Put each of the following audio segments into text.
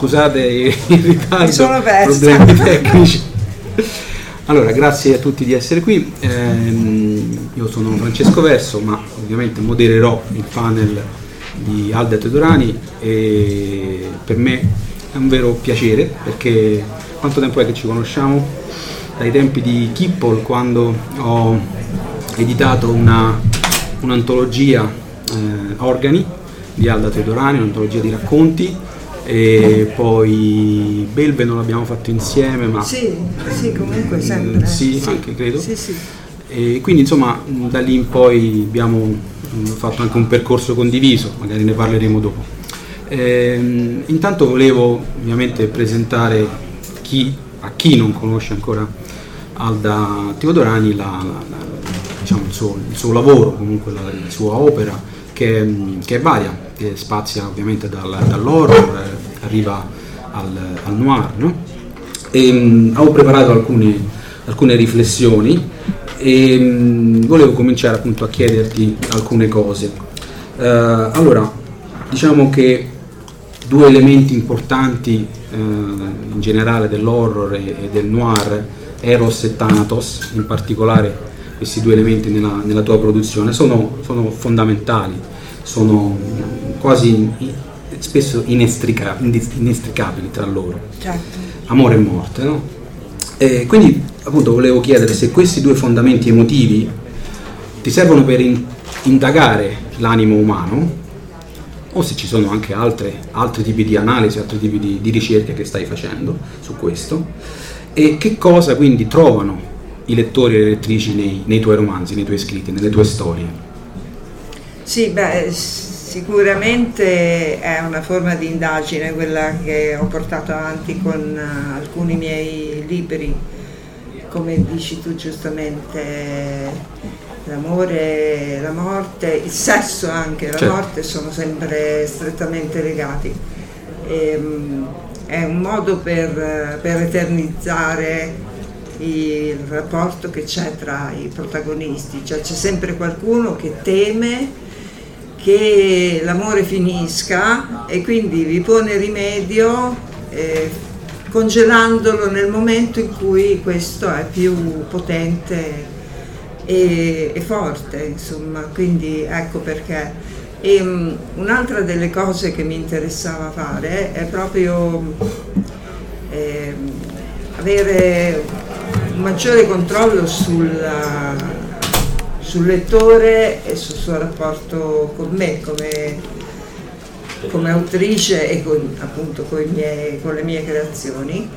Scusate il ritardo, problemi tecnici. Allora, grazie a tutti di essere qui. Ehm, io sono Francesco Verso, ma ovviamente modererò il panel di Alda Teodorani e per me è un vero piacere perché quanto tempo è che ci conosciamo? Dai tempi di Kippol quando ho editato una, un'antologia eh, organi di Alda Teodorani, un'antologia di racconti e poi Belve non l'abbiamo fatto insieme ma Sì, sì, comunque sempre. Eh, sì, anche credo. Sì, sì. e quindi insomma da lì in poi abbiamo fatto anche un percorso condiviso, magari ne parleremo dopo. Ehm, intanto volevo ovviamente presentare chi, a chi non conosce ancora Alda Teodorani la- la- la- diciamo, il, suo, il suo lavoro, comunque la, sua opera che, che è varia, che spazia ovviamente dal- dall'horror, eh, arriva al, al noir. No? E, mh, avevo preparato alcune, alcune riflessioni e mh, volevo cominciare appunto a chiederti alcune cose. Eh, allora, diciamo che due elementi importanti eh, in generale dell'horror e, e del noir, Eros e Thanatos, in particolare questi due elementi nella, nella tua produzione, sono, sono fondamentali, sono quasi spesso inestrica- inestricabili tra loro Certo. amore e morte, no? E quindi appunto volevo chiedere se questi due fondamenti emotivi ti servono per in- indagare l'animo umano o se ci sono anche altre, altri tipi di analisi, altri tipi di, di ricerche che stai facendo su questo e che cosa quindi trovano i lettori e le lettrici nei, nei tuoi romanzi, nei tuoi scritti, nelle tue storie. Sì, beh, sicuramente è una forma di indagine quella che ho portato avanti con eh, alcuni miei libri, come dici tu giustamente, l'amore, la morte, il sesso anche, la Certo. morte sono sempre strettamente legati. Ehm, è un modo per, per eternizzare il rapporto che c'è tra i protagonisti, cioè c'è sempre qualcuno che teme che l'amore finisca e quindi vi pone rimedio eh, congelandolo nel momento in cui questo è più potente e, e forte, insomma, quindi ecco perché. E, mm, un'altra delle cose che mi interessava fare è proprio ehm, avere un maggiore controllo sulla- sul lettore e sul suo rapporto con me come, come autrice e con, appunto con, miei- con le mie creazioni,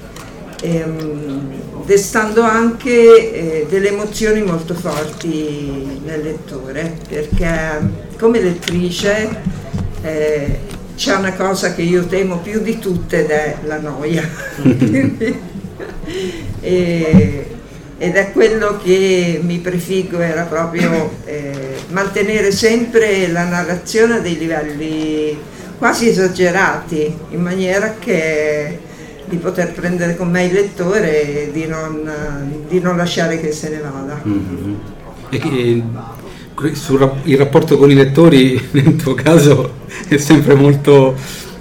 ehm, destando anche eh, delle emozioni molto forti nel lettore, perché come lettrice eh, c'è una cosa che io temo più di tutte ed è la noia. E- ed è quello che mi prefiggo era proprio eh, mantenere sempre la narrazione a dei livelli quasi esagerati, in maniera che di poter prendere con me il lettore e di non, di non lasciare che se ne vada. Mhm. E que- sul il rapporto con i lettori nel tuo caso è sempre molto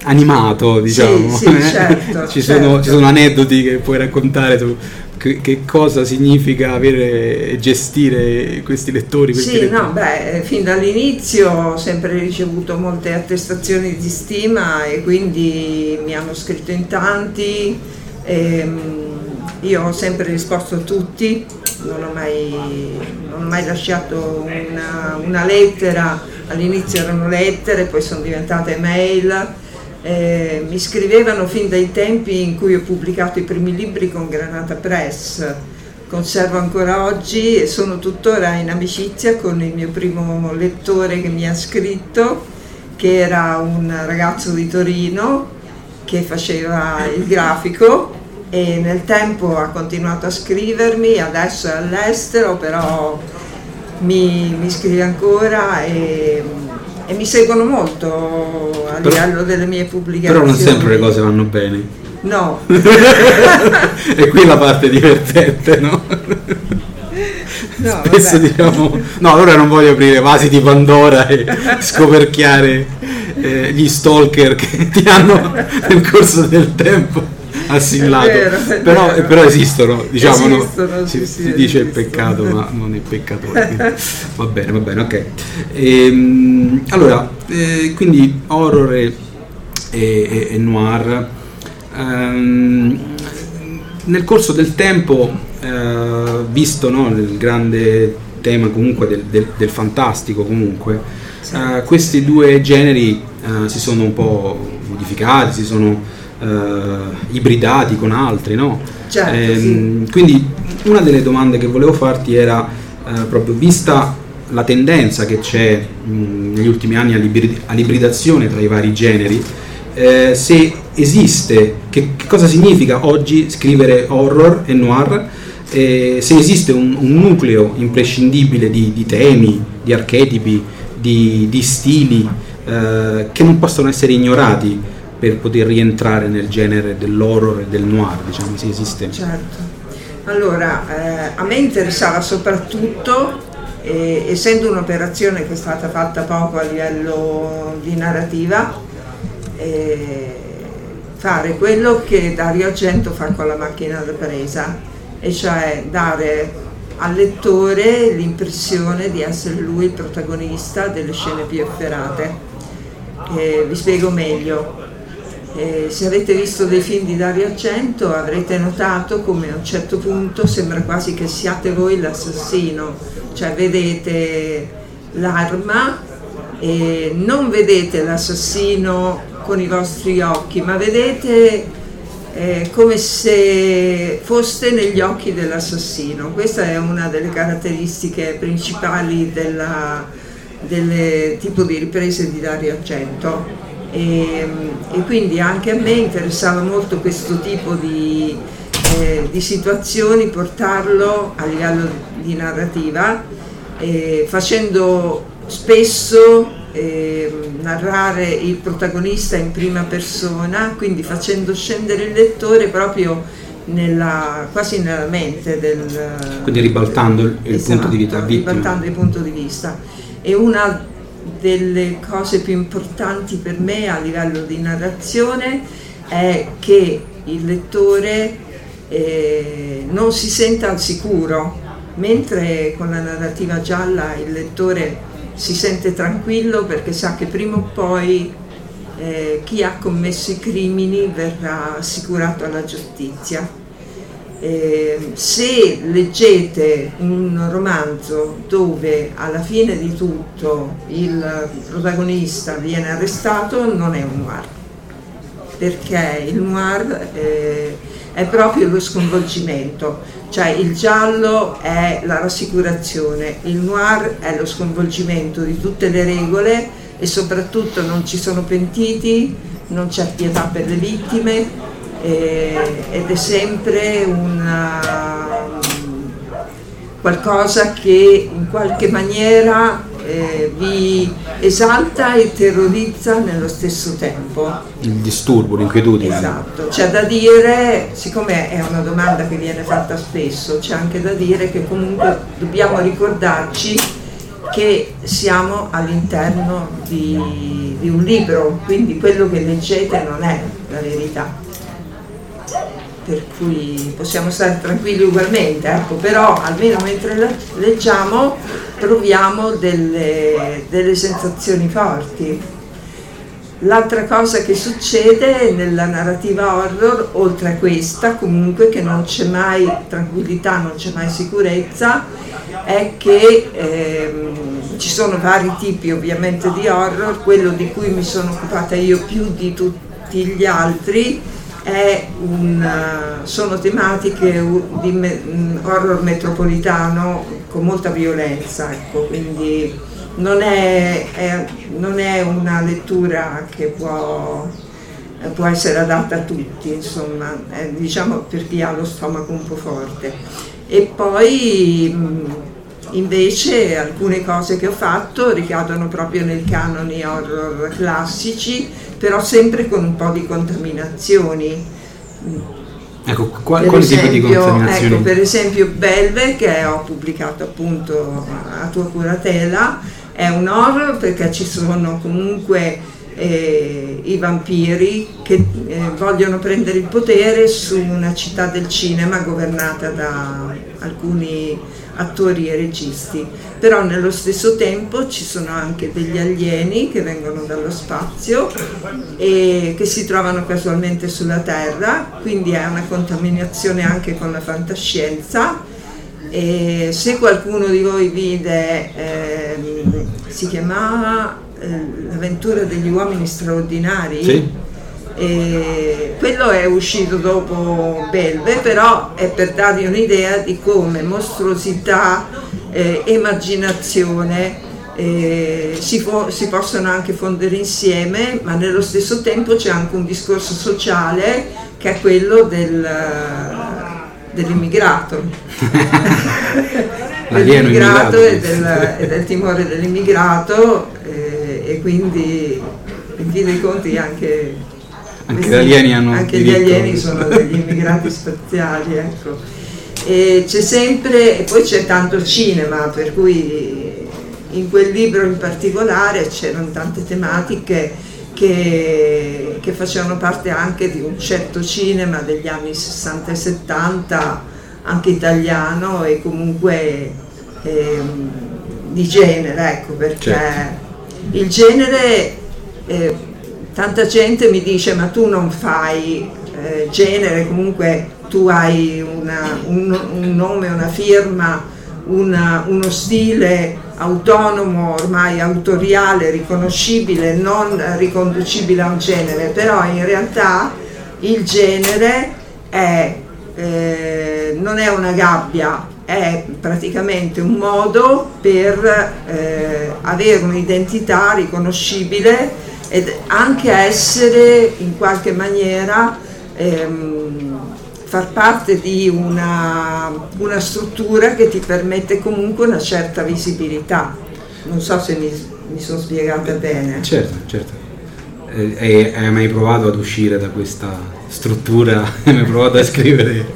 animato, diciamo. sì, eh? certo, ci, sono, certo. ci sono aneddoti che puoi raccontare su che, che cosa significa avere e gestire questi lettori. questi Sì, lettori. no, beh, fin dall'inizio ho sempre ricevuto molte attestazioni di stima e quindi mi hanno scritto in tanti, ehm, io ho sempre risposto a tutti, non ho mai, non ho mai lasciato una, una lettera, all'inizio erano lettere, poi sono diventate mail. Eh, mi scrivevano fin dai tempi in cui ho pubblicato i primi libri con Granata Press, conservo ancora oggi e sono tuttora in amicizia con il mio primo lettore che mi ha scritto, che era un ragazzo di Torino che faceva il grafico e nel tempo ha continuato a scrivermi, adesso è all'estero, però mi, mi scrive ancora e, e mi seguono molto a Però- livello delle mie pubblicazioni. Però non sempre le cose vanno bene. No, e qui la parte divertente, no? no, Spesso vabbè. diciamo, no, allora non voglio aprire vasi di Pandora e scoperchiare eh, gli stalker che ti hanno nel corso del tempo assimilato. Vero, però, però, esistono, diciamo, esistono, no? si, sì, si dice esistono. peccato, ma non è peccatore. va bene, va bene, ok. Ehm, allora, eh, quindi horror e, e, e noir. Ehm, nel corso del tempo, eh, visto no, il grande tema comunque del, del, del fantastico comunque, sì. eh, questi due generi eh, si sono un po' modificati, si sono ibridati con altri, no? Certo, ehm, sì. Quindi una delle domande che volevo farti era eh, proprio vista la tendenza che c'è mh, negli ultimi anni all'ibridazione tra i vari generi, eh, se esiste, che, che, cosa significa oggi scrivere horror e noir, eh, se esiste un, un nucleo imprescindibile di, di, temi, di archetipi, di, di stili eh, che non possono essere ignorati per poter rientrare nel genere dell'horror e del noir, diciamo, se esiste. Certo. Allora, eh, a me interessava soprattutto, eh, essendo un'operazione che è stata fatta poco a livello di narrativa, eh, fare quello che Dario Argento fa con la macchina da presa, e cioè dare al lettore l'impressione di essere lui il protagonista delle scene più efferate. vi spiego meglio. Eh, se avete visto dei film di Dario Argento avrete notato come a un certo punto sembra quasi che siate voi l'assassino, cioè vedete l'arma e non vedete l'assassino con i vostri occhi, ma vedete eh, come se foste negli occhi dell'assassino. Questa è una delle caratteristiche principali del tipo di riprese di Dario Argento e, e, quindi anche a me interessava molto questo tipo di, eh, di situazioni, portarlo a livello di narrativa, eh, facendo spesso eh, narrare il protagonista in prima persona, quindi facendo scendere il lettore proprio nella, quasi nella mente del... Quindi ribaltando il, esatto, punto di vista. Ribaltando il punto di vista. E una delle cose più importanti per me a livello di narrazione è che il lettore eh, non si senta al sicuro, mentre con la narrativa gialla il lettore si sente tranquillo perché sa che prima o poi eh, chi ha commesso i crimini verrà assicurato alla giustizia. Eh, se leggete un romanzo dove alla fine di tutto il protagonista viene arrestato, non è un noir, perché il noir eh, è proprio lo sconvolgimento, cioè il giallo è la rassicurazione, il noir è lo sconvolgimento di tutte le regole e soprattutto non ci sono pentiti, non c'è pietà per le vittime eh, ed è sempre una, qualcosa che in qualche maniera eh, vi esalta e terrorizza nello stesso tempo. Il disturbo, l'inquietudine. Esatto, c'è da dire, siccome è una domanda che viene fatta spesso, c'è anche da dire che comunque dobbiamo ricordarci che siamo all'interno di, di un libro, quindi quello che leggete non è la verità per cui possiamo stare tranquilli ugualmente, ecco, però almeno mentre leggiamo proviamo delle, delle sensazioni forti. L'altra cosa che succede nella narrativa horror, oltre a questa, comunque che non c'è mai tranquillità, non c'è mai sicurezza, è che ehm, ci sono vari tipi ovviamente di horror, quello di cui mi sono occupata io più di tutti gli altri un, eh, sono tematiche di me, horror metropolitano con molta violenza, ecco, quindi non è, è, non è, una lettura che può, può, essere adatta a tutti, insomma, è, diciamo per chi ha lo stomaco un po' forte. E poi invece alcune cose che ho fatto ricadono proprio nei canoni horror classici però sempre con un po' di contaminazioni. Ecco, qual, quali tipi di contaminazioni? Ecco, per esempio Belve, che ho pubblicato appunto a tua curatela, è un horror perché ci sono comunque eh, i vampiri che eh, vogliono prendere il potere su una città del cinema governata da alcuni attori e registi, però nello stesso tempo ci sono anche degli alieni che vengono dallo spazio e che si trovano casualmente sulla Terra, quindi è una contaminazione anche con la fantascienza. E se qualcuno di voi vide, eh, si chiamava eh, L'avventura degli uomini straordinari, Sì. E quello è uscito dopo Belve, però è per darvi un'idea di come mostruosità, eh, immaginazione eh, si, fo- si possono anche fondere insieme, ma nello stesso tempo c'è anche un discorso sociale che è quello del, dell'immigrato. Dell'immigrato e del, e del timore dell'immigrato eh, e quindi in fin dei conti anche Anche questi- gli alieni hanno anche gli alieni sono degli immigrati spaziali ecco. e c'è sempre e poi c'è tanto cinema per cui in quel libro in particolare c'erano tante tematiche che, che facevano parte anche di un certo cinema degli anni 60 e 70 anche italiano e comunque ehm, di genere ecco perché Certo. il genere eh, tanta gente mi dice ma tu non fai eh, genere, comunque tu hai una- un, un nome, una firma, una- uno stile autonomo, ormai autoriale, riconoscibile, non riconducibile a un genere, però in realtà il genere è, eh, non è una gabbia, è praticamente un modo per eh, avere un'identità riconoscibile ed anche essere in qualche maniera ehm, far parte di una, una struttura che ti permette comunque una certa visibilità. Non so se mi, mi sono spiegata bene. Certo, certo. Eh, Hai, hai mai provato ad uscire da questa struttura? Hai mai provato a scrivere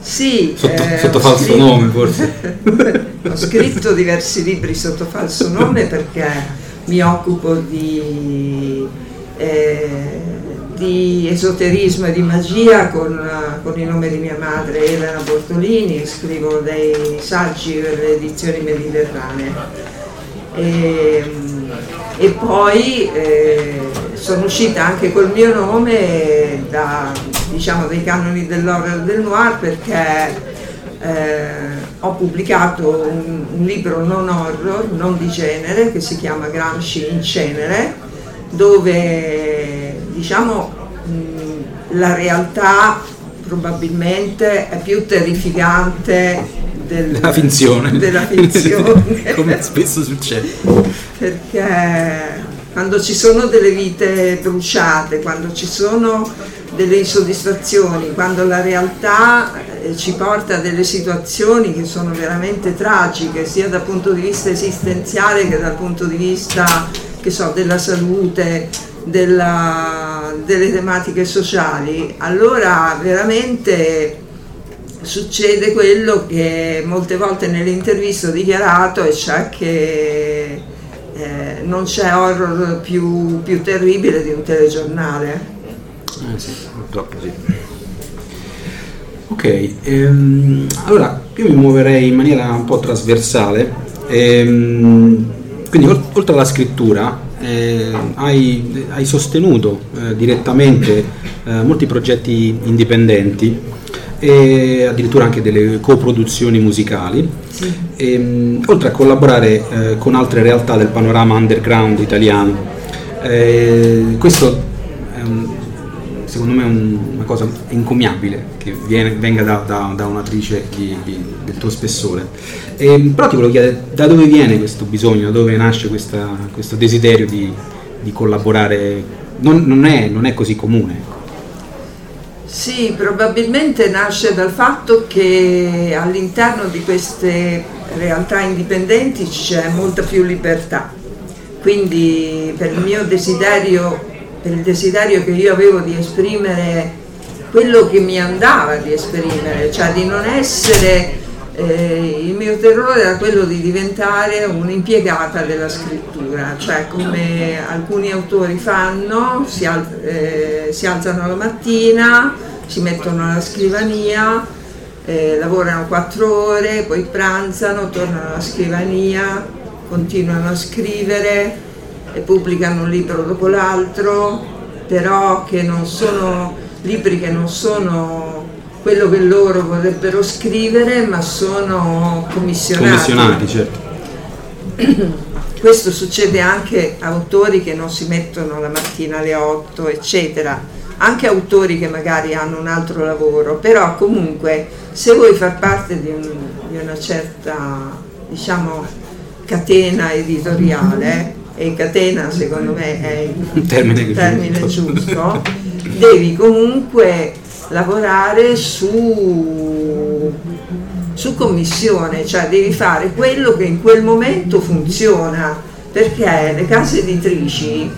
Sì, sotto, eh, sotto falso scritto- nome forse? ho scritto diversi libri sotto falso nome perché mi occupo di, eh, di esoterismo e di magia con, con il nome di mia madre Elena Bortolini, scrivo dei saggi per le edizioni mediterranee. E, e poi eh, sono uscita anche col mio nome da, diciamo, dei canoni dell'horror e del noir perché eh, ho pubblicato un, un libro non horror, non di genere, che si chiama Gramsci in cenere, dove diciamo mh, la realtà probabilmente è più terrificante del- Della finzione. della finzione. Come spesso succede. perché quando ci sono delle vite bruciate, quando ci sono delle insoddisfazioni, quando la realtà ci porta a delle situazioni che sono veramente tragiche, sia dal punto di vista esistenziale che dal punto di vista so, della salute, della- delle tematiche sociali, allora veramente succede quello che molte volte nelle interviste ho dichiarato e cioè che eh, non c'è horror più, più terribile di un telegiornale. Eh sì, purtroppo sì. Ok, ehm, allora io mi muoverei in maniera un po' trasversale, ehm, quindi ol- oltre alla scrittura eh, hai, hai sostenuto eh, direttamente eh, molti progetti indipendenti e addirittura anche delle coproduzioni musicali, ehm, oltre a collaborare eh, con altre realtà del panorama underground italiano. Eh, questo secondo me è un- una cosa incommiabile che viene- venga da, da- da un'attrice di- di- del tuo spessore. Ehm, però ti volevo chiedere da dove viene questo bisogno, da dove nasce questa- questo desiderio di, di collaborare? Non, non è, non è così comune. ecco. Sì, probabilmente nasce dal fatto che all'interno di queste realtà indipendenti c'è molta più libertà. Quindi per il mio desiderio, per il desiderio che io avevo di esprimere quello che mi andava di esprimere, cioè di non essere eh, il mio terrore era quello di diventare un'impiegata della scrittura, cioè come alcuni autori fanno, si, al, eh, si alzano la mattina, si mettono alla scrivania, eh, lavorano quattro ore, poi pranzano, tornano alla scrivania, continuano a scrivere e pubblicano un libro dopo l'altro, però che non sono libri che non sono quello che loro vorrebbero scrivere, ma sono commissionati. Commissionati, certo. Questo succede anche a autori che non si mettono la mattina alle 8, eccetera, anche autori che magari hanno un altro lavoro, però comunque se vuoi far parte di, un, di una certa, diciamo, catena editoriale, e catena secondo me è il termine, termine giusto, devi comunque lavorare su, su commissione, cioè devi fare quello che in quel momento funziona, perché le case editrici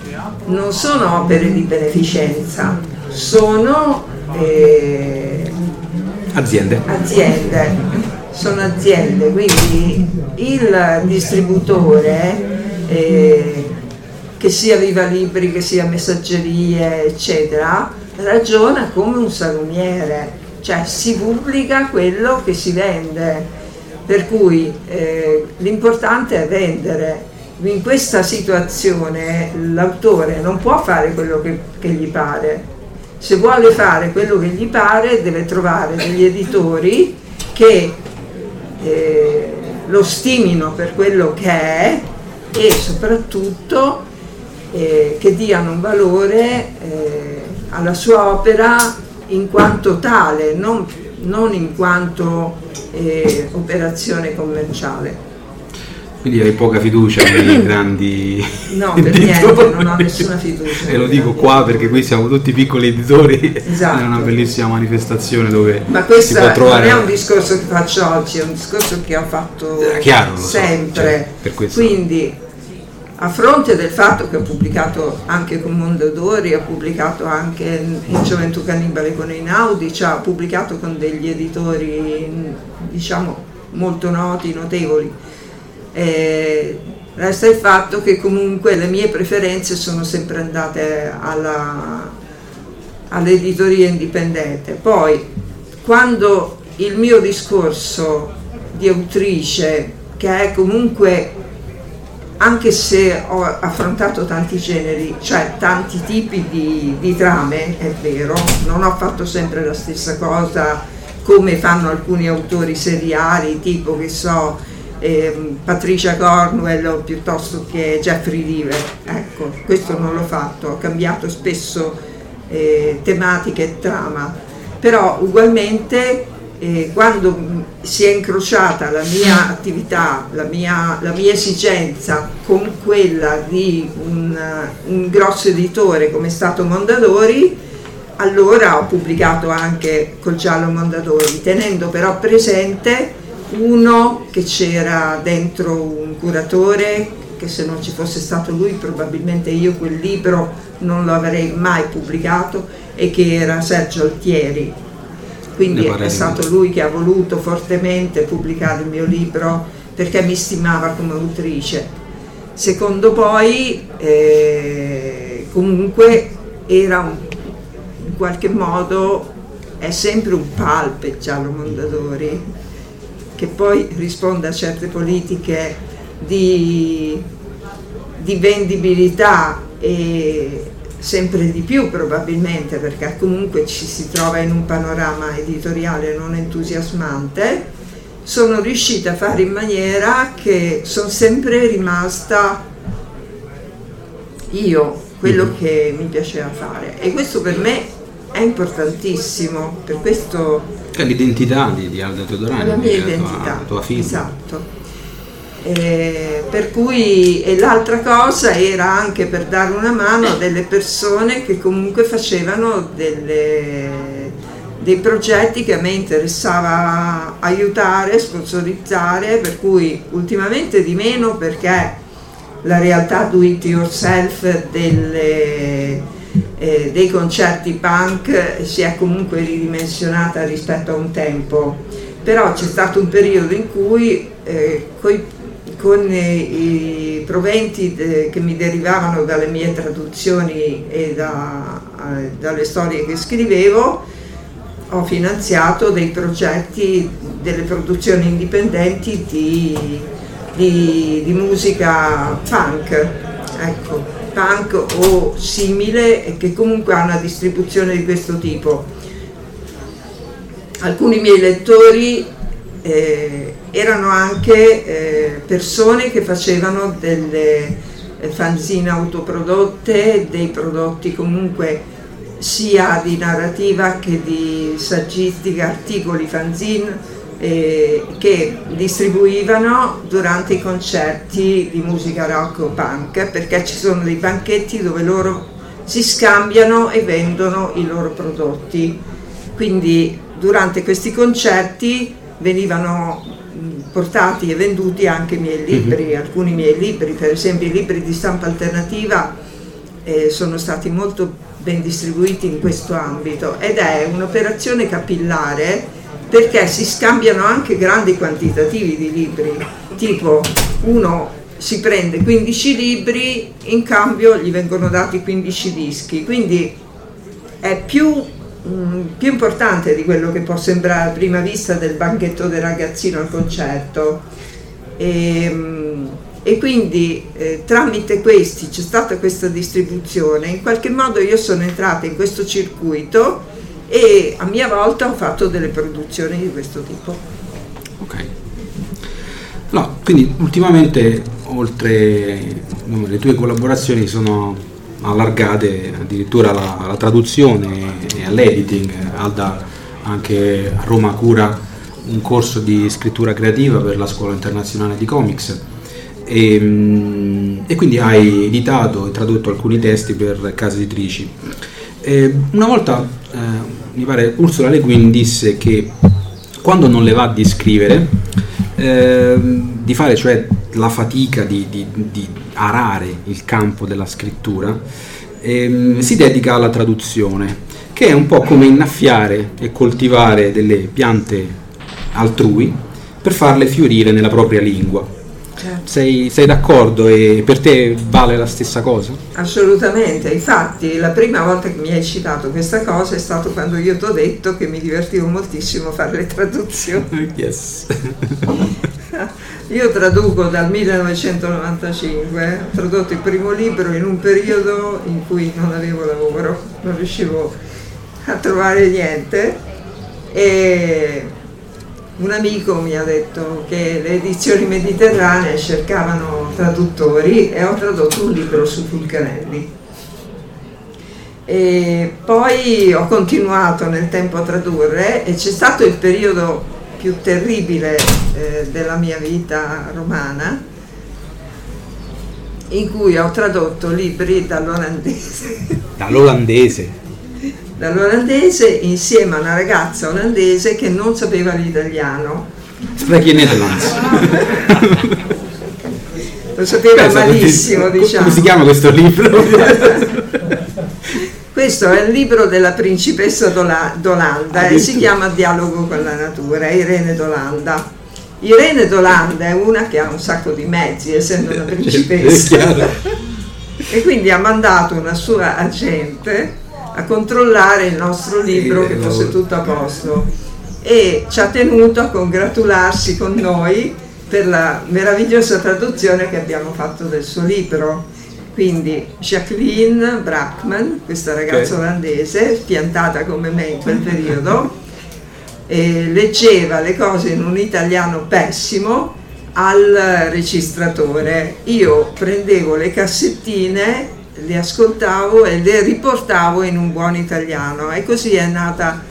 non sono opere di beneficenza, sono eh, aziende. aziende. Sono aziende, quindi il distributore eh, che sia Viva Libri, che sia Messaggerie, eccetera, ragiona come un salumiere, cioè si pubblica quello che si vende, per cui eh, l'importante è vendere. In questa situazione l'autore non può fare quello che, che gli pare, se vuole fare quello che gli pare deve trovare degli editori che eh, lo stimino per quello che è e soprattutto eh, che diano un valore eh, alla sua opera in quanto tale, non, non in quanto eh, operazione commerciale. Quindi hai poca fiducia nei grandi No, per niente, non ho nessuna fiducia. E lo dico qua perché qui siamo tutti piccoli editori, esatto. è una bellissima manifestazione dove Ma questo non è un discorso che faccio oggi, è un discorso che ho fatto eh, Chiaro, sempre. So, cioè, Quindi a fronte del fatto che ho pubblicato anche con Mondadori, ho pubblicato anche in Gioventù Cannibale con Einaudi, cioè ho pubblicato con degli editori diciamo molto noti, notevoli. Eh, resta il fatto che comunque le mie preferenze sono sempre andate alla, all'editoria indipendente. Poi quando il mio discorso di autrice, che è comunque anche se ho affrontato tanti generi, cioè tanti tipi di, di, trame, è vero, non ho fatto sempre la stessa cosa come fanno alcuni autori seriali, tipo che so, eh, Patricia Cornwell piuttosto che Jeffrey Lever. Ecco, questo non l'ho fatto, ho cambiato spesso eh, tematiche e trama, però ugualmente eh, quando si è incrociata la mia attività, la mia, la mia esigenza con quella di un, un, grosso editore come è stato Mondadori, allora ho pubblicato anche col giallo Mondadori, tenendo però presente uno che c'era dentro un curatore, che se non ci fosse stato lui probabilmente io quel libro non lo avrei mai pubblicato, e che era Sergio Altieri quindi è stato lui che ha voluto fortemente pubblicare il mio libro perché mi stimava come autrice. Secondo poi eh, comunque era un, in qualche modo è sempre un palpe Giallo Mondadori che poi risponde a certe politiche di, di vendibilità e, sempre di più probabilmente perché comunque ci si trova in un panorama editoriale non entusiasmante, sono riuscita a fare in maniera che sono sempre rimasta io, quello mm-hmm. che mi piaceva fare e questo per me è importantissimo, per questo... È l'identità di, di Aldo Teodorani, la mia identità, tua, tua figlia. Esatto. Eh, per cui e l'altra cosa era anche per dare una mano a delle persone che comunque facevano delle, dei progetti che a me interessava aiutare, sponsorizzare, per cui ultimamente di meno perché la realtà do it yourself delle, eh, dei concerti punk si è comunque ridimensionata rispetto a un tempo. Però c'è stato un periodo in cui eh, coi, con i, proventi che mi derivavano dalle mie traduzioni e da, eh, dalle storie che scrivevo, ho finanziato dei progetti, delle produzioni indipendenti di, di, di musica punk, ecco, punk o simile, che comunque ha una distribuzione di questo tipo. Alcuni miei lettori eh, erano anche eh, persone che facevano delle eh, fanzine autoprodotte, dei prodotti comunque sia di narrativa che di saggistica, articoli, fanzine eh, che distribuivano durante i concerti di musica rock o punk perché ci sono dei banchetti dove loro si scambiano e vendono i loro prodotti. Quindi durante questi concerti venivano portati e venduti anche i miei libri, mm-hmm. alcuni miei libri, per esempio i libri di stampa alternativa eh, sono stati molto ben distribuiti in questo ambito ed è un'operazione capillare perché si scambiano anche grandi quantitativi di libri, tipo uno si prende 15 libri, in cambio gli vengono dati 15 dischi, quindi è più, mm, più importante di quello che può sembrare a prima vista del banchetto del ragazzino al concerto. E, ehm, e quindi eh, tramite questi c'è stata questa distribuzione, in qualche modo io sono entrata in questo circuito e a mia volta ho fatto delle produzioni di questo tipo. Ok. No, quindi ultimamente oltre no, le tue collaborazioni sono allargate addirittura alla, alla traduzione e all'editing. Alda anche a Roma cura un corso di scrittura creativa per la Scuola Internazionale di Comics e, ehm, e, quindi hai editato e tradotto alcuni testi per case editrici. E una volta, eh, mi pare, Ursula Le Guin disse che quando non le va di scrivere, eh, di fare cioè la fatica di, di, di arare il campo della scrittura, eh, si dedica alla traduzione, che è un po' come innaffiare e coltivare delle piante altrui per farle fiorire nella propria lingua. Certo. Sei, sei, d'accordo e per te vale la stessa cosa? Assolutamente, infatti la prima volta che mi hai citato questa cosa è stato quando io ti ho detto che mi divertivo moltissimo a fare le traduzioni. Yes. io traduco dal 1995, ho tradotto il primo libro in un periodo in cui non avevo lavoro, non riuscivo a trovare niente e un amico mi ha detto che le edizioni mediterranee cercavano traduttori e ho tradotto un libro su Fulcanelli. E poi ho continuato nel tempo a tradurre e c'è stato il periodo più terribile eh, della mia vita romana in cui ho tradotto libri dall'olandese. Dall'olandese? dall'olandese insieme a una ragazza olandese che non sapeva l'italiano. Sprechi in Netherlands. Lo sapeva Beh, malissimo, diciamo. Come si chiama questo libro? questo è il libro della principessa d'Olanda e si chiama Dialogo con la natura, Irene d'Olanda. Irene d'Olanda è una che ha un sacco di mezzi, essendo una principessa. e quindi ha mandato una sua agente a controllare il nostro libro che fosse tutto a posto e ci ha tenuto a congratularsi con noi per la meravigliosa traduzione che abbiamo fatto del suo libro. Quindi Jacqueline Brackman, questa ragazza okay. olandese, piantata come me in quel periodo, leggeva le cose in un italiano pessimo al registratore. Io prendevo le cassettine le ascoltavo e le riportavo in un buon italiano e così è nata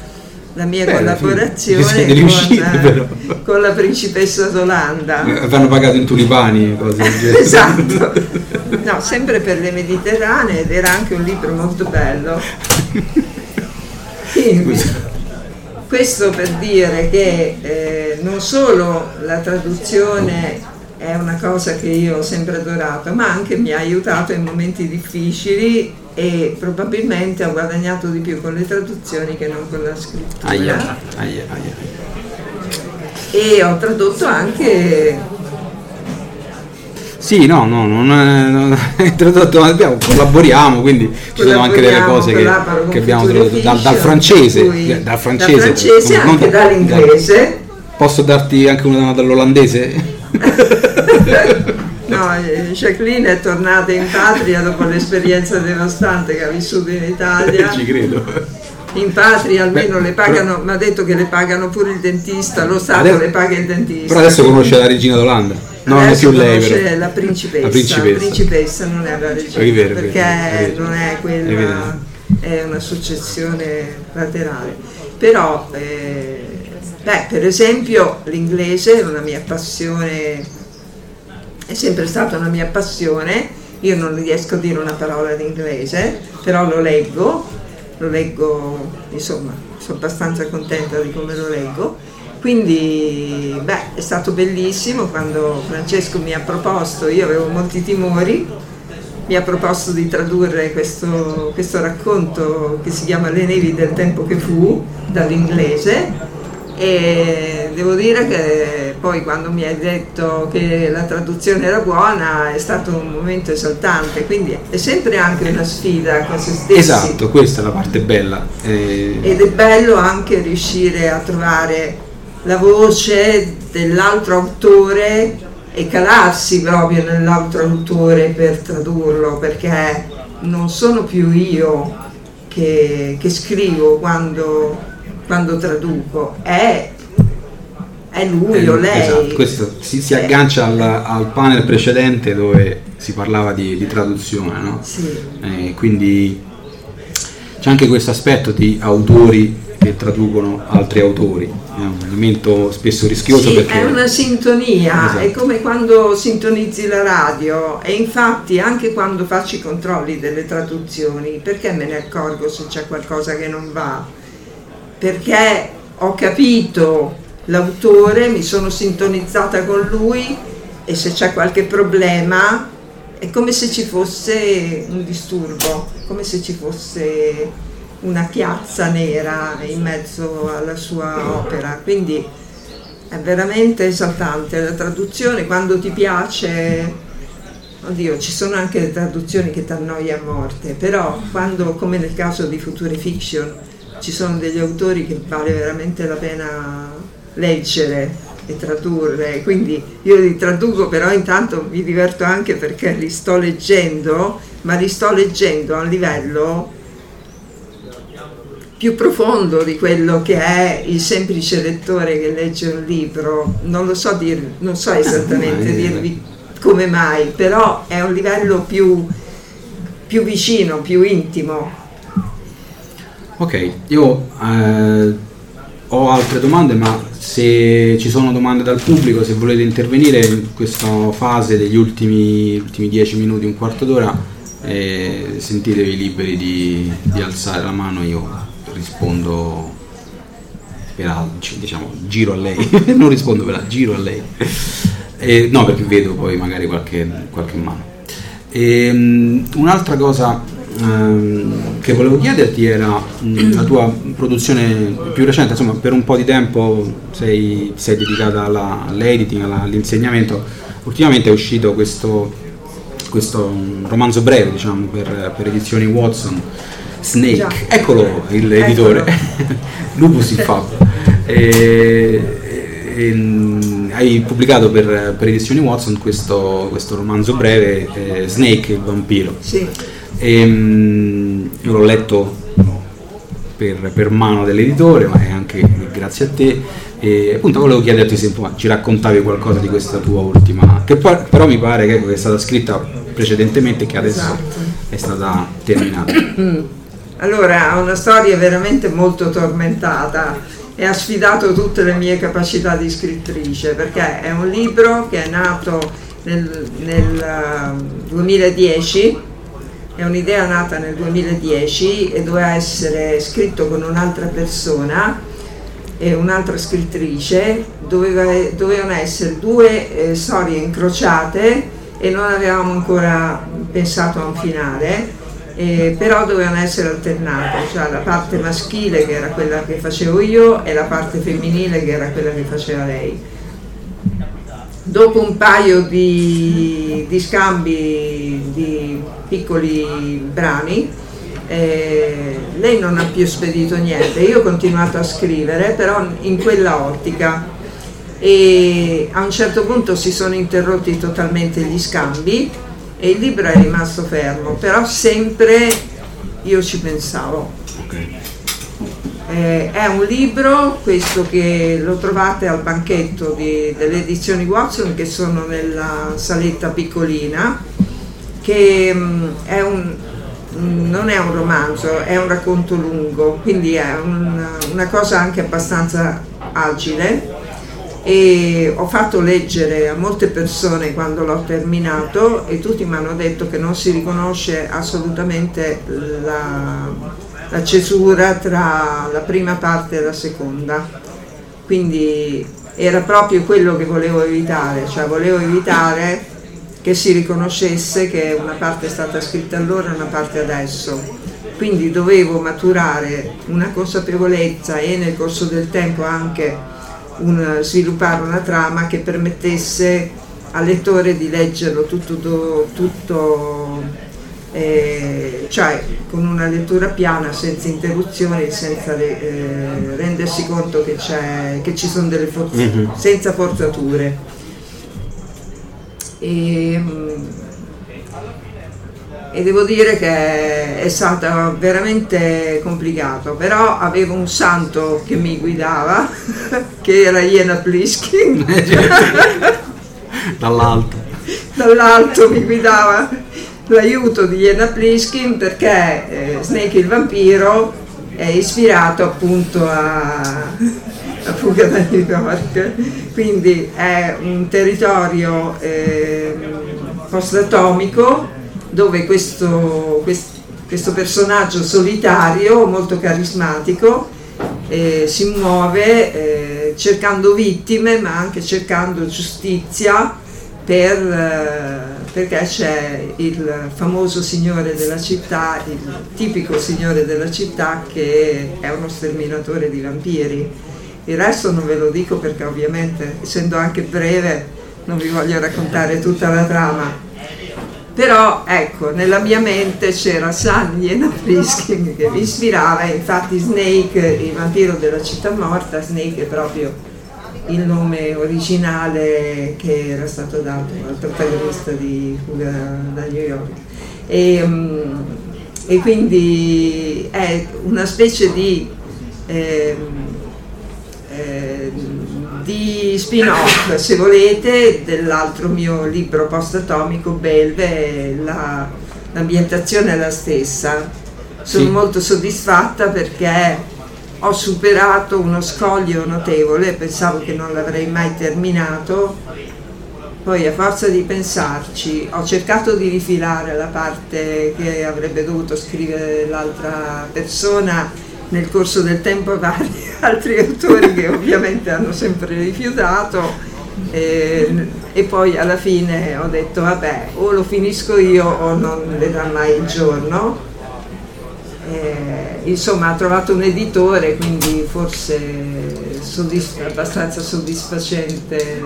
la mia Beh, collaborazione con, con, la principessa d'Olanda. Eh, avevano pagato in tulipani cose esatto, no, sempre per le mediterranee ed era anche un libro molto bello. Quindi, questo per dire che eh, non solo la traduzione è una cosa che io ho sempre adorato, ma anche mi ha aiutato in momenti difficili e probabilmente ho guadagnato di più con le traduzioni che non con la scrittura. Aia, aia, aia. e ho tradotto anche sì, no, no, non è, non è tradotto, abbiamo, collaboriamo, quindi ci sono anche delle cose che, che abbiamo tradotto dal, dal, francese, dal, dal francese, dal francese non, anche non, dall'inglese. Posso darti anche una dall'olandese? no, Jacqueline è tornata in patria dopo l'esperienza devastante che ha vissuto in Italia. Ci credo. In patria almeno Beh, le pagano, mi ha detto che le pagano pure il dentista, lo Stato adesso, le paga il dentista. Però adesso conosce la regina d'Olanda. No, non è più lei, però. La principessa. la principessa. principessa. non è la regina, è vero, perché è vero, non è quella, è, è, una successione laterale. Però, eh, beh, per esempio, l'inglese è una mia passione, è sempre stata una mia passione. Io non riesco a dire una parola in inglese, però lo leggo, lo leggo, insomma, sono abbastanza contenta di come lo leggo quindi beh, è stato bellissimo quando Francesco mi ha proposto, io avevo molti timori, mi ha proposto di tradurre questo, questo racconto che si chiama Le nevi del tempo che fu dall'inglese e devo dire che poi quando mi hai detto che la traduzione era buona è stato un momento esaltante, quindi è sempre anche una sfida con se stessi. Esatto, questa è la parte bella. Eh... Ed è bello anche riuscire a trovare la voce dell'altro autore e calarsi proprio nell'altro autore per tradurlo, perché non sono più io che, che scrivo quando, quando, traduco, è, è lui eh, o lei. Esatto, questo si, si aggancia al, al, panel precedente dove si parlava di, di traduzione, no? Sì. Eh, quindi c'è anche questo aspetto di autori che traducono altri autori. È un elemento spesso rischioso sì, perché... È una sintonia, esatto. è come quando sintonizzi la radio e infatti anche quando faccio i controlli delle traduzioni, perché me ne accorgo se c'è qualcosa che non va? Perché ho capito l'autore, mi sono sintonizzata con lui e se c'è qualche problema è come se ci fosse un disturbo, come se ci fosse una chiazza nera in mezzo alla sua opera, quindi è veramente esaltante la traduzione quando ti piace. Oddio, ci sono anche le traduzioni che ti annoia a morte, però quando, come nel caso di Future Fiction, ci sono degli autori che vale veramente la pena leggere e tradurre, quindi io li traduco, però intanto mi diverto anche perché li sto leggendo, ma li sto leggendo a un livello più profondo di quello che è il semplice lettore che legge un libro. Non lo so, dir, non so esattamente dirvi come mai, però è un livello più, più vicino, più intimo. Ok, io eh, ho altre domande, ma se ci sono domande dal pubblico, se volete intervenire in questa fase degli ultimi, ultimi dieci minuti, un quarto d'ora, eh, sentitevi liberi di, di alzare la mano, io rispondo per altri, diciamo, giro a lei, non rispondo per altri, giro a lei. E, no, perché vedo poi magari qualche, qualche mano. E, um, un'altra cosa um, che volevo chiederti era um, la tua produzione più recente, insomma, per un po' di tempo sei, sei dedicata alla, all'editing, alla, all'insegnamento. Ultimamente è uscito questo, questo romanzo breve, diciamo, per, per edizioni Watson Snake, Già. eccolo l'editore, Lupus il Fab. E, e, mm, hai pubblicato per, per, edizioni Watson questo, questo romanzo breve, eh, Snake il vampiro. Sì. E, mm, io l'ho letto per, per, mano dell'editore, ma è anche grazie a te. E appunto volevo chiederti se ci raccontavi qualcosa di questa tua ultima, che poi, però mi pare che è stata scritta precedentemente e che adesso esatto. è stata terminata. Allora, ha una storia veramente molto tormentata e ha sfidato tutte le mie capacità di scrittrice perché è un libro che è nato nel, nel 2010, ehm, è un'idea nata nel 2010 e doveva essere scritto con un'altra persona e un'altra scrittrice, doveva, dovevano essere due eh, storie incrociate e non avevamo ancora pensato a un finale eh, però dovevano essere alternate, cioè la parte maschile che era quella che facevo io e la parte femminile che era quella che faceva lei. Dopo un paio di, di scambi di piccoli brani, eh, lei non ha più spedito niente, io ho continuato a scrivere, però in quella ottica e a un certo punto si sono interrotti totalmente gli scambi e il libro è rimasto fermo, però sempre io ci pensavo. Okay. Eh, è un libro, questo che lo trovate al banchetto di, delle edizioni Watson che sono nella saletta piccolina, che mm, è un, non è un romanzo, è un racconto lungo, quindi è un, una cosa anche abbastanza agile e ho fatto leggere a molte persone quando l'ho terminato e tutti mi hanno detto che non si riconosce assolutamente la, la cesura tra la prima parte e la seconda. Quindi era proprio quello che volevo evitare, cioè volevo evitare che si riconoscesse che una parte è stata scritta allora e una parte adesso. Quindi dovevo maturare una consapevolezza e nel corso del tempo anche un, sviluppare una trama che permettesse al lettore di leggerlo tutto, tutto eh, cioè con una lettura piana, senza interruzioni, senza eh, rendersi conto che, che, ci sono delle forzature, mm-hmm. senza forzature. E, mm, e devo dire che è stato veramente complicato, però avevo un santo che mi guidava, che era Iena Pliskin. Dall'alto. Dall'alto mi guidava l'aiuto di Iena Pliskin perché eh, Snake il vampiro è ispirato appunto a, a Fuga da New York, quindi è un territorio eh, post-atomico dove questo, questo personaggio solitario, molto carismatico, eh, si muove eh, cercando vittime ma anche cercando giustizia per, eh, perché c'è il famoso signore della città, il tipico signore della città che è uno sterminatore di vampiri. Il resto non ve lo dico perché ovviamente essendo anche breve non vi voglio raccontare tutta la trama, però ecco, nella mia mente c'era San Iena Frisking che mi ispirava, infatti Snake, il vampiro della città morta, Snake è proprio il nome originale che era stato dato al protagonista di Fuga da New York. E, um, e quindi è una specie di... Eh, eh, di spin-off, se volete, dell'altro mio libro post-atomico, Belve, la, l'ambientazione è la stessa. Sono sì. molto soddisfatta perché ho superato uno scoglio notevole, pensavo che non l'avrei mai terminato, poi a forza di pensarci ho cercato di rifilare la parte che avrebbe dovuto scrivere l'altra persona nel corso del tempo vari altri autori che ovviamente hanno sempre rifiutato. E, e, poi alla fine ho detto vabbè o lo finisco io o non vedrà mai il giorno. E, insomma ha trovato un editore quindi forse soddisf- abbastanza soddisfacente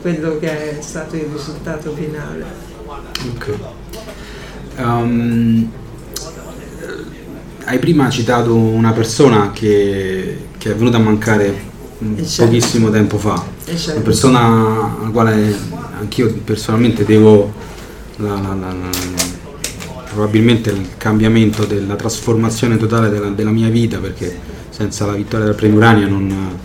quello che è stato il risultato finale. Ok. Um hai prima citato una persona che, che è venuta a mancare certo. pochissimo tempo fa, certo. una persona alla quale anch'io personalmente devo la, la, la, probabilmente il cambiamento della trasformazione totale della, della, mia vita perché senza la vittoria del premio Urania non,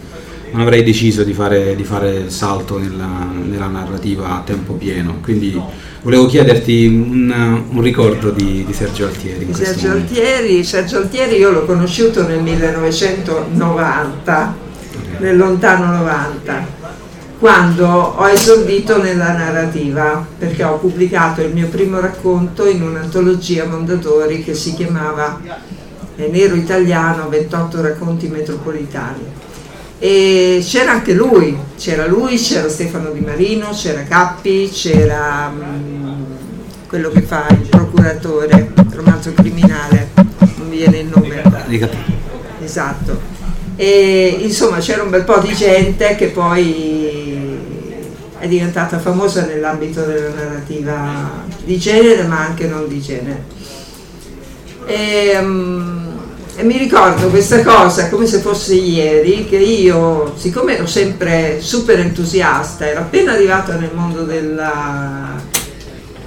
non avrei deciso di fare, di fare il salto nella, nella narrativa a tempo pieno. Quindi Volevo chiederti un, un ricordo di, di, Sergio Altieri. Sergio Altieri, Sergio Altieri io l'ho conosciuto nel 1990, okay. nel lontano 90, quando ho esordito nella narrativa, perché ho pubblicato il mio primo racconto in un'antologia Mondadori che si chiamava Nero Italiano, 28 racconti metropolitani e c'era anche lui, c'era lui, c'era Stefano Di Marino, c'era Cappi, c'era um, quello che fa il procuratore romanzo criminale, non mi viene il nome. Esatto. E insomma c'era un bel po' di gente che poi è diventata famosa nell'ambito della narrativa di genere ma anche non di genere. E, um, e mi ricordo questa cosa come se fosse ieri, che io, siccome ero sempre super entusiasta, ero appena arrivata nel mondo della,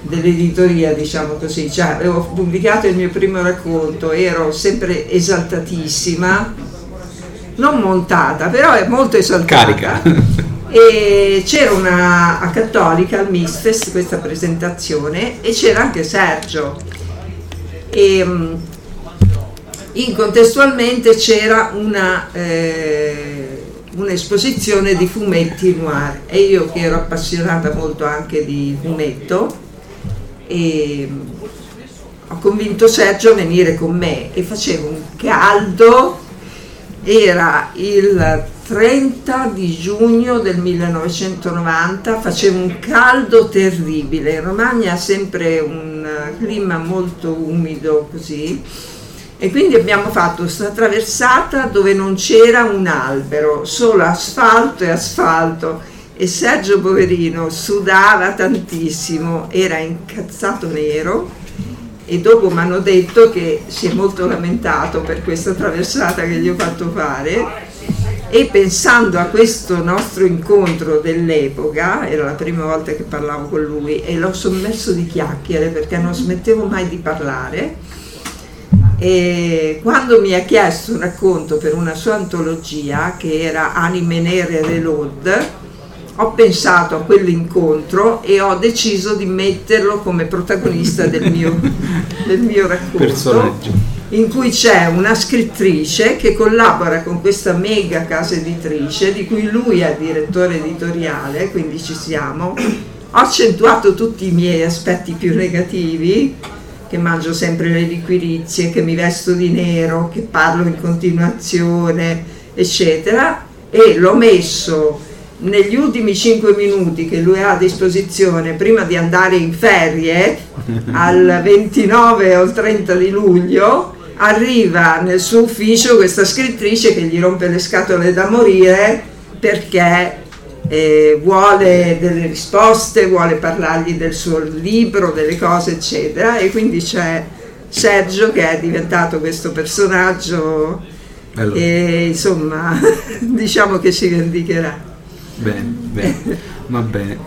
dell'editoria, diciamo così, cioè avevo pubblicato il mio primo racconto, ero sempre esaltatissima, non montata, però è molto esaltata. Carica. E c'era una a Cattolica al Misfest questa presentazione e c'era anche Sergio. E, mm, incontestualmente c'era una, eh, un'esposizione di fumetti noir. E io che ero appassionata molto anche di fumetto e ho convinto Sergio a venire con me. E facevo un caldo. Era il 30 di giugno del 1990, facevo un caldo terribile, in Romagna ha sempre un clima molto umido così e quindi abbiamo fatto questa traversata dove non c'era un albero, solo asfalto e asfalto. E Sergio Poverino sudava tantissimo, era incazzato nero. E dopo mi hanno detto che si è molto lamentato per questa traversata che gli ho fatto fare. E pensando a questo nostro incontro dell'epoca, era la prima volta che parlavo con lui e l'ho sommerso di chiacchiere perché non smettevo mai di parlare e quando mi ha chiesto un racconto per una sua antologia che era Anime Nere Reload, ho pensato a quell'incontro e ho deciso di metterlo come protagonista del mio, del mio racconto. Personaggio. In cui c'è una scrittrice che collabora con questa mega casa editrice, di cui lui è direttore editoriale, quindi ci siamo. Ho accentuato tutti i miei aspetti più negativi che mangio sempre le liquirizie, che mi vesto di nero, che parlo in continuazione, eccetera, e l'ho messo negli ultimi 5 minuti che lui ha a disposizione prima di andare in ferie al 29 o il 30 di luglio arriva nel suo ufficio questa scrittrice che gli rompe le scatole da morire perché eh, vuole delle risposte, vuole parlargli del suo libro, delle cose eccetera e quindi c'è Sergio che è diventato questo personaggio Bello. e insomma diciamo che si vendicherà. Bene, bene, va bene.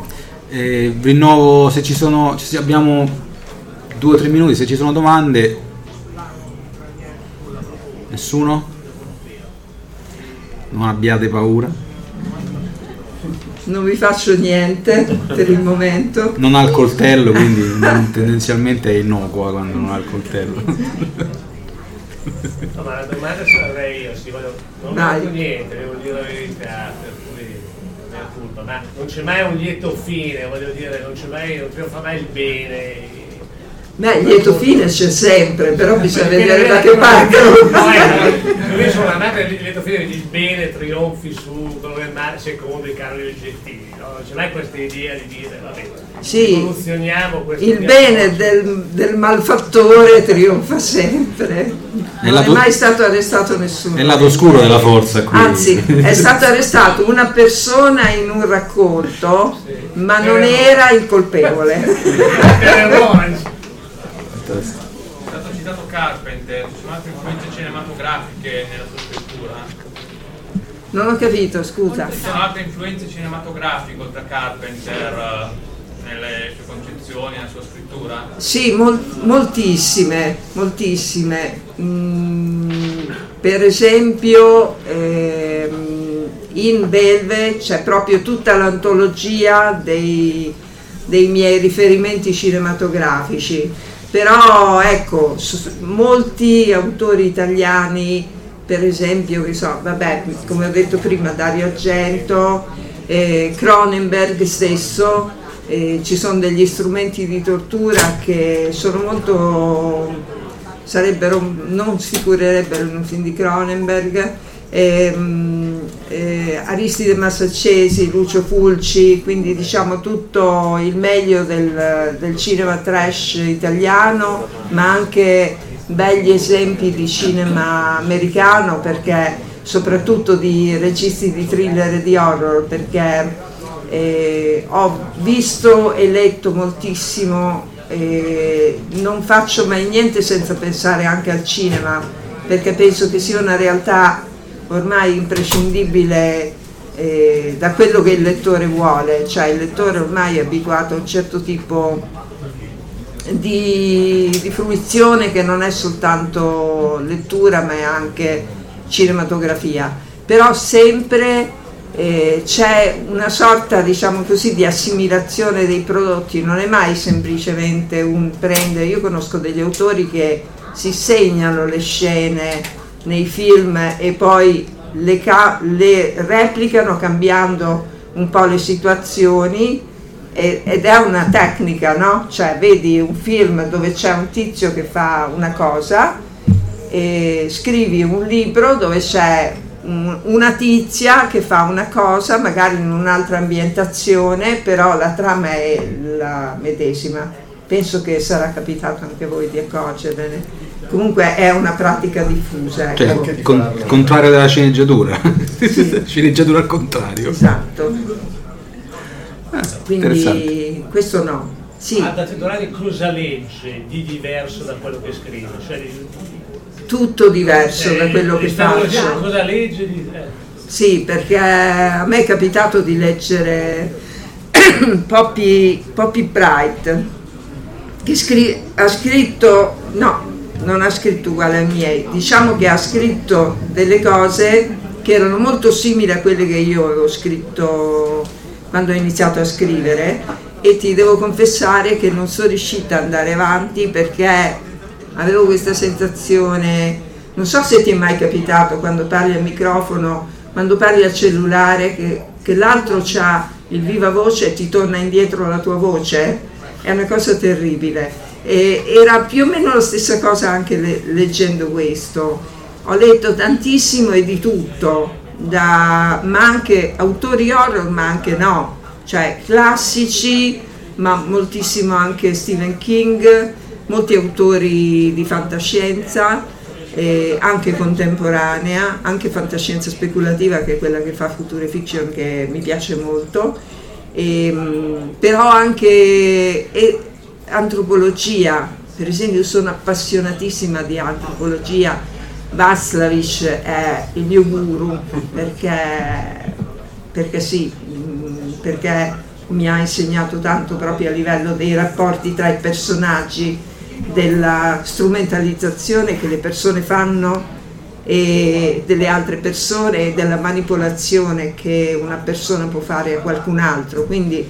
Eh, rinnovo se ci sono, se abbiamo due o tre minuti, se ci sono domande. Nessuno? Non abbiate paura. Non vi faccio niente per il momento. Non ha il coltello, quindi non- tendenzialmente è innocua quando non ha il coltello. No, ma la domanda ce l'avrei io, sì, voglio, non ho Vai. detto niente, devo dire la verità, per cui mea colpa, ma non c'è mai un lieto fine, voglio dire, non c'è mai, non trionfa mai il bene. Beh, il lieto fine c'è sempre, però bisogna Perché vedere da è- che parte. Eh, io sono amata il lieto fine il bene trionfi su del male secondo i canoni oggettivi, no? Non c'è mai questa idea di dire, vabbè, Sì, evoluzioniamo questo il bene del, del malfattore trionfa sempre. È Non è lato- mai stato arrestato nessuno. È il lato oscuro della forza qui. Anzi, è stato arrestato una persona in un racconto, ma non era il colpevole. È stato citato Carpenter, ci sono altre influenze cinematografiche nella sua scrittura? Non ho capito, scusa. Ci sono altre influenze cinematografiche oltre a Carpenter eh, nelle sue concezioni, nella sua scrittura? Sì, mol- moltissime, moltissime. Mm, per esempio ehm, in Belve c'è proprio tutta l'antologia dei, dei miei riferimenti cinematografici, però ecco, molti autori italiani, per esempio, so, vabbè, come ho detto prima, Dario Argento, eh, Cronenberg stesso, eh, ci sono degli strumenti di tortura che sono molto sarebbero non figurerebbero in un film di Cronenberg ehm, eh, Aristide Massaccesi, Lucio Fulci, quindi diciamo tutto il meglio del, del cinema trash italiano, ma anche begli esempi di cinema americano perché soprattutto di registi di thriller e di horror perché eh, ho visto e letto moltissimo eh, non faccio mai niente senza pensare anche al cinema perché penso che sia una realtà ormai imprescindibile eh, da quello che il lettore vuole, cioè il lettore ormai è abituato a un certo tipo di, di fruizione che non è soltanto lettura ma è anche cinematografia, però sempre eh, c'è una sorta diciamo così di assimilazione dei prodotti, non è mai semplicemente un prendere, io conosco degli autori che si segnano le scene nei film e poi le, le replicano cambiando un po' le situazioni ed è una tecnica, no? Cioè vedi un film dove c'è un tizio che fa una cosa e scrivi un libro dove c'è una tizia che fa una cosa, magari in un'altra ambientazione, però la trama è la medesima. Penso che sarà capitato anche a voi di accorgervene. Comunque è una pratica diffusa. Ecco. Cioè, con, contrario della sceneggiatura. Sì. sceneggiatura al contrario. Esatto. Ah, Quindi questo no. Sì. Ma da titolare cosa legge di diverso da quello che scrive? Cioè, tutto diverso eh, da quello che faccio. Cosa legge? Eh. Sì, perché a me è capitato di leggere Poppy, Poppy Bright, che scri- ha scritto, no, non ha scritto uguale ai miei, diciamo che ha scritto delle cose che erano molto simili a quelle che io avevo scritto quando ho iniziato a scrivere e ti devo confessare che non sono riuscita ad andare avanti perché avevo questa sensazione, non so se ti è mai capitato quando parli al microfono, quando parli al cellulare, che, che l'altro ha il viva voce e ti torna indietro la tua voce, è una cosa terribile. E era più o meno la stessa cosa anche le, leggendo questo. Ho letto tantissimo e di tutto, da, ma anche autori horror, ma anche no, cioè classici, ma moltissimo anche Stephen King, molti autori di fantascienza, eh, anche contemporanea, anche fantascienza speculativa che è quella che fa Future Fiction che mi piace molto, e, ehm, però anche e, antropologia, per esempio sono appassionatissima di antropologia, Václavic è il mio guru perché, perché sì, perché mi ha insegnato tanto proprio a livello dei rapporti tra i personaggi della strumentalizzazione che le persone fanno e delle altre persone e della manipolazione che una persona può fare a qualcun altro. Quindi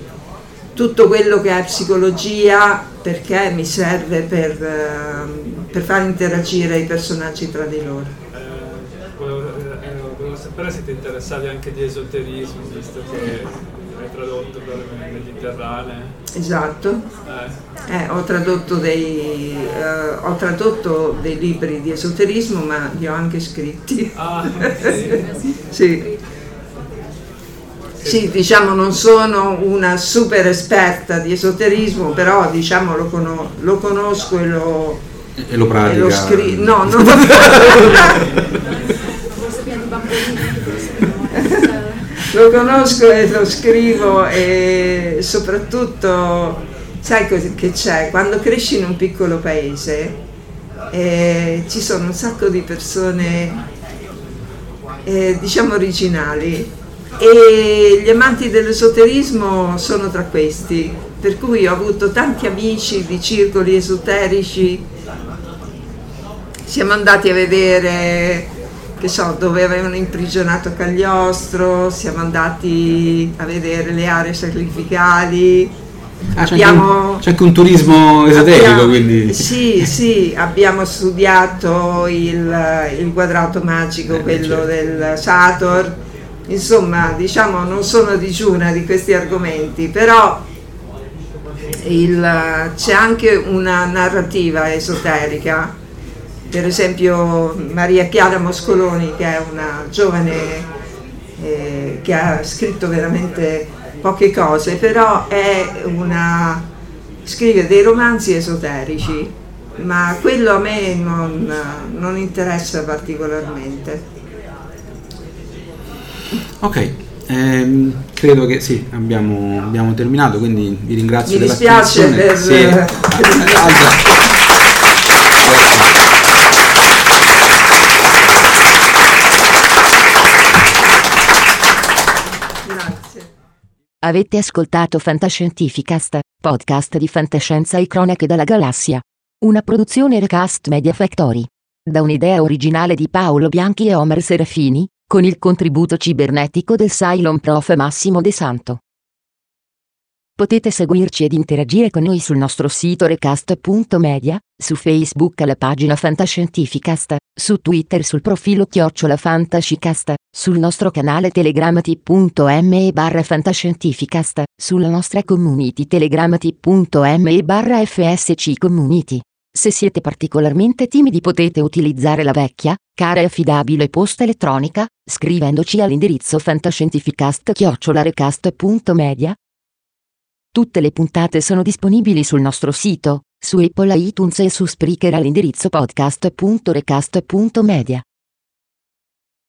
tutto quello che è psicologia perché mi serve per, ehm, per far interagire i personaggi tra di loro. Eh, volevo, eh, volevo sapere se ti interessavi anche di esoterismo, visto che hai tradotto per Mediterraneo. Esatto. Eh. Eh, ho, tradotto dei, eh, ho, tradotto dei, libri di esoterismo, ma li ho anche scritti. Ah, sì. sì. Sì, diciamo non sono una super esperta di esoterismo, però diciamo lo, cono- lo conosco e lo, e lo pratica. E lo scri- no, non lo lo conosco e lo scrivo e soprattutto sai che c'è? Quando cresci in un piccolo paese eh, ci sono un sacco di persone eh, diciamo originali e gli amanti dell'esoterismo sono tra questi, per cui ho avuto tanti amici di circoli esoterici, siamo andati a vedere che so, dove avevano imprigionato Cagliostro, siamo andati a vedere le aree sacrificali. Ah, abbiamo, c'è, anche un, turismo esoterico quindi. Sì, sì, abbiamo studiato il, il quadrato magico, eh, quello certo. del Sator. Insomma, diciamo, non sono digiuna di questi argomenti, però il, c'è anche una narrativa esoterica per esempio Maria Chiara Moscoloni che è una giovane eh, che ha scritto veramente poche cose, però è una, scrive dei romanzi esoterici, ma quello a me non, non interessa particolarmente. Ok, ehm, credo che sì, abbiamo, abbiamo, terminato, quindi vi ringrazio. Mi dispiace per... Sì. Avete ascoltato Fantascientificast, podcast di fantascienza e cronache dalla galassia. Una produzione Recast Media Factory. Da un'idea originale di Paolo Bianchi e Omer Serafini, con il contributo cibernetico del Cylon Prof Massimo De Santo. Potete seguirci ed interagire con noi sul nostro sito recast.media, su Facebook alla pagina Fantascientificast, su Twitter sul profilo Chiocciola Fantascicast, sul nostro canale telegramati.me barra Fantascientificast, sulla nostra community telegramati.me barra FSC Community. Se siete particolarmente timidi potete utilizzare la vecchia, cara e affidabile posta elettronica, scrivendoci all'indirizzo fantascientificast-media, Tutte le puntate sono disponibili sul nostro sito, su Apple iTunes e su Spreaker all'indirizzo podcast.recast.media.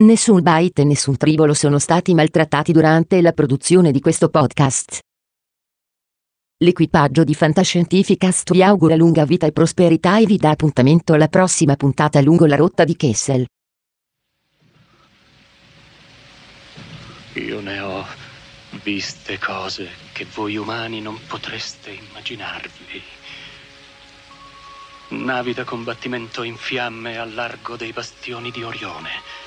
Nessun byte e nessun tribolo sono stati maltrattati durante la produzione di questo podcast. L'equipaggio di Fantascientificast vi augura lunga vita e prosperità e vi dà appuntamento alla prossima puntata lungo la rotta di Kessel. Io ne ho viste cose che voi umani non potreste immaginarvi. Navi da combattimento in fiamme al largo dei bastioni di Orione.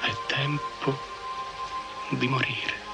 È tempo di morire.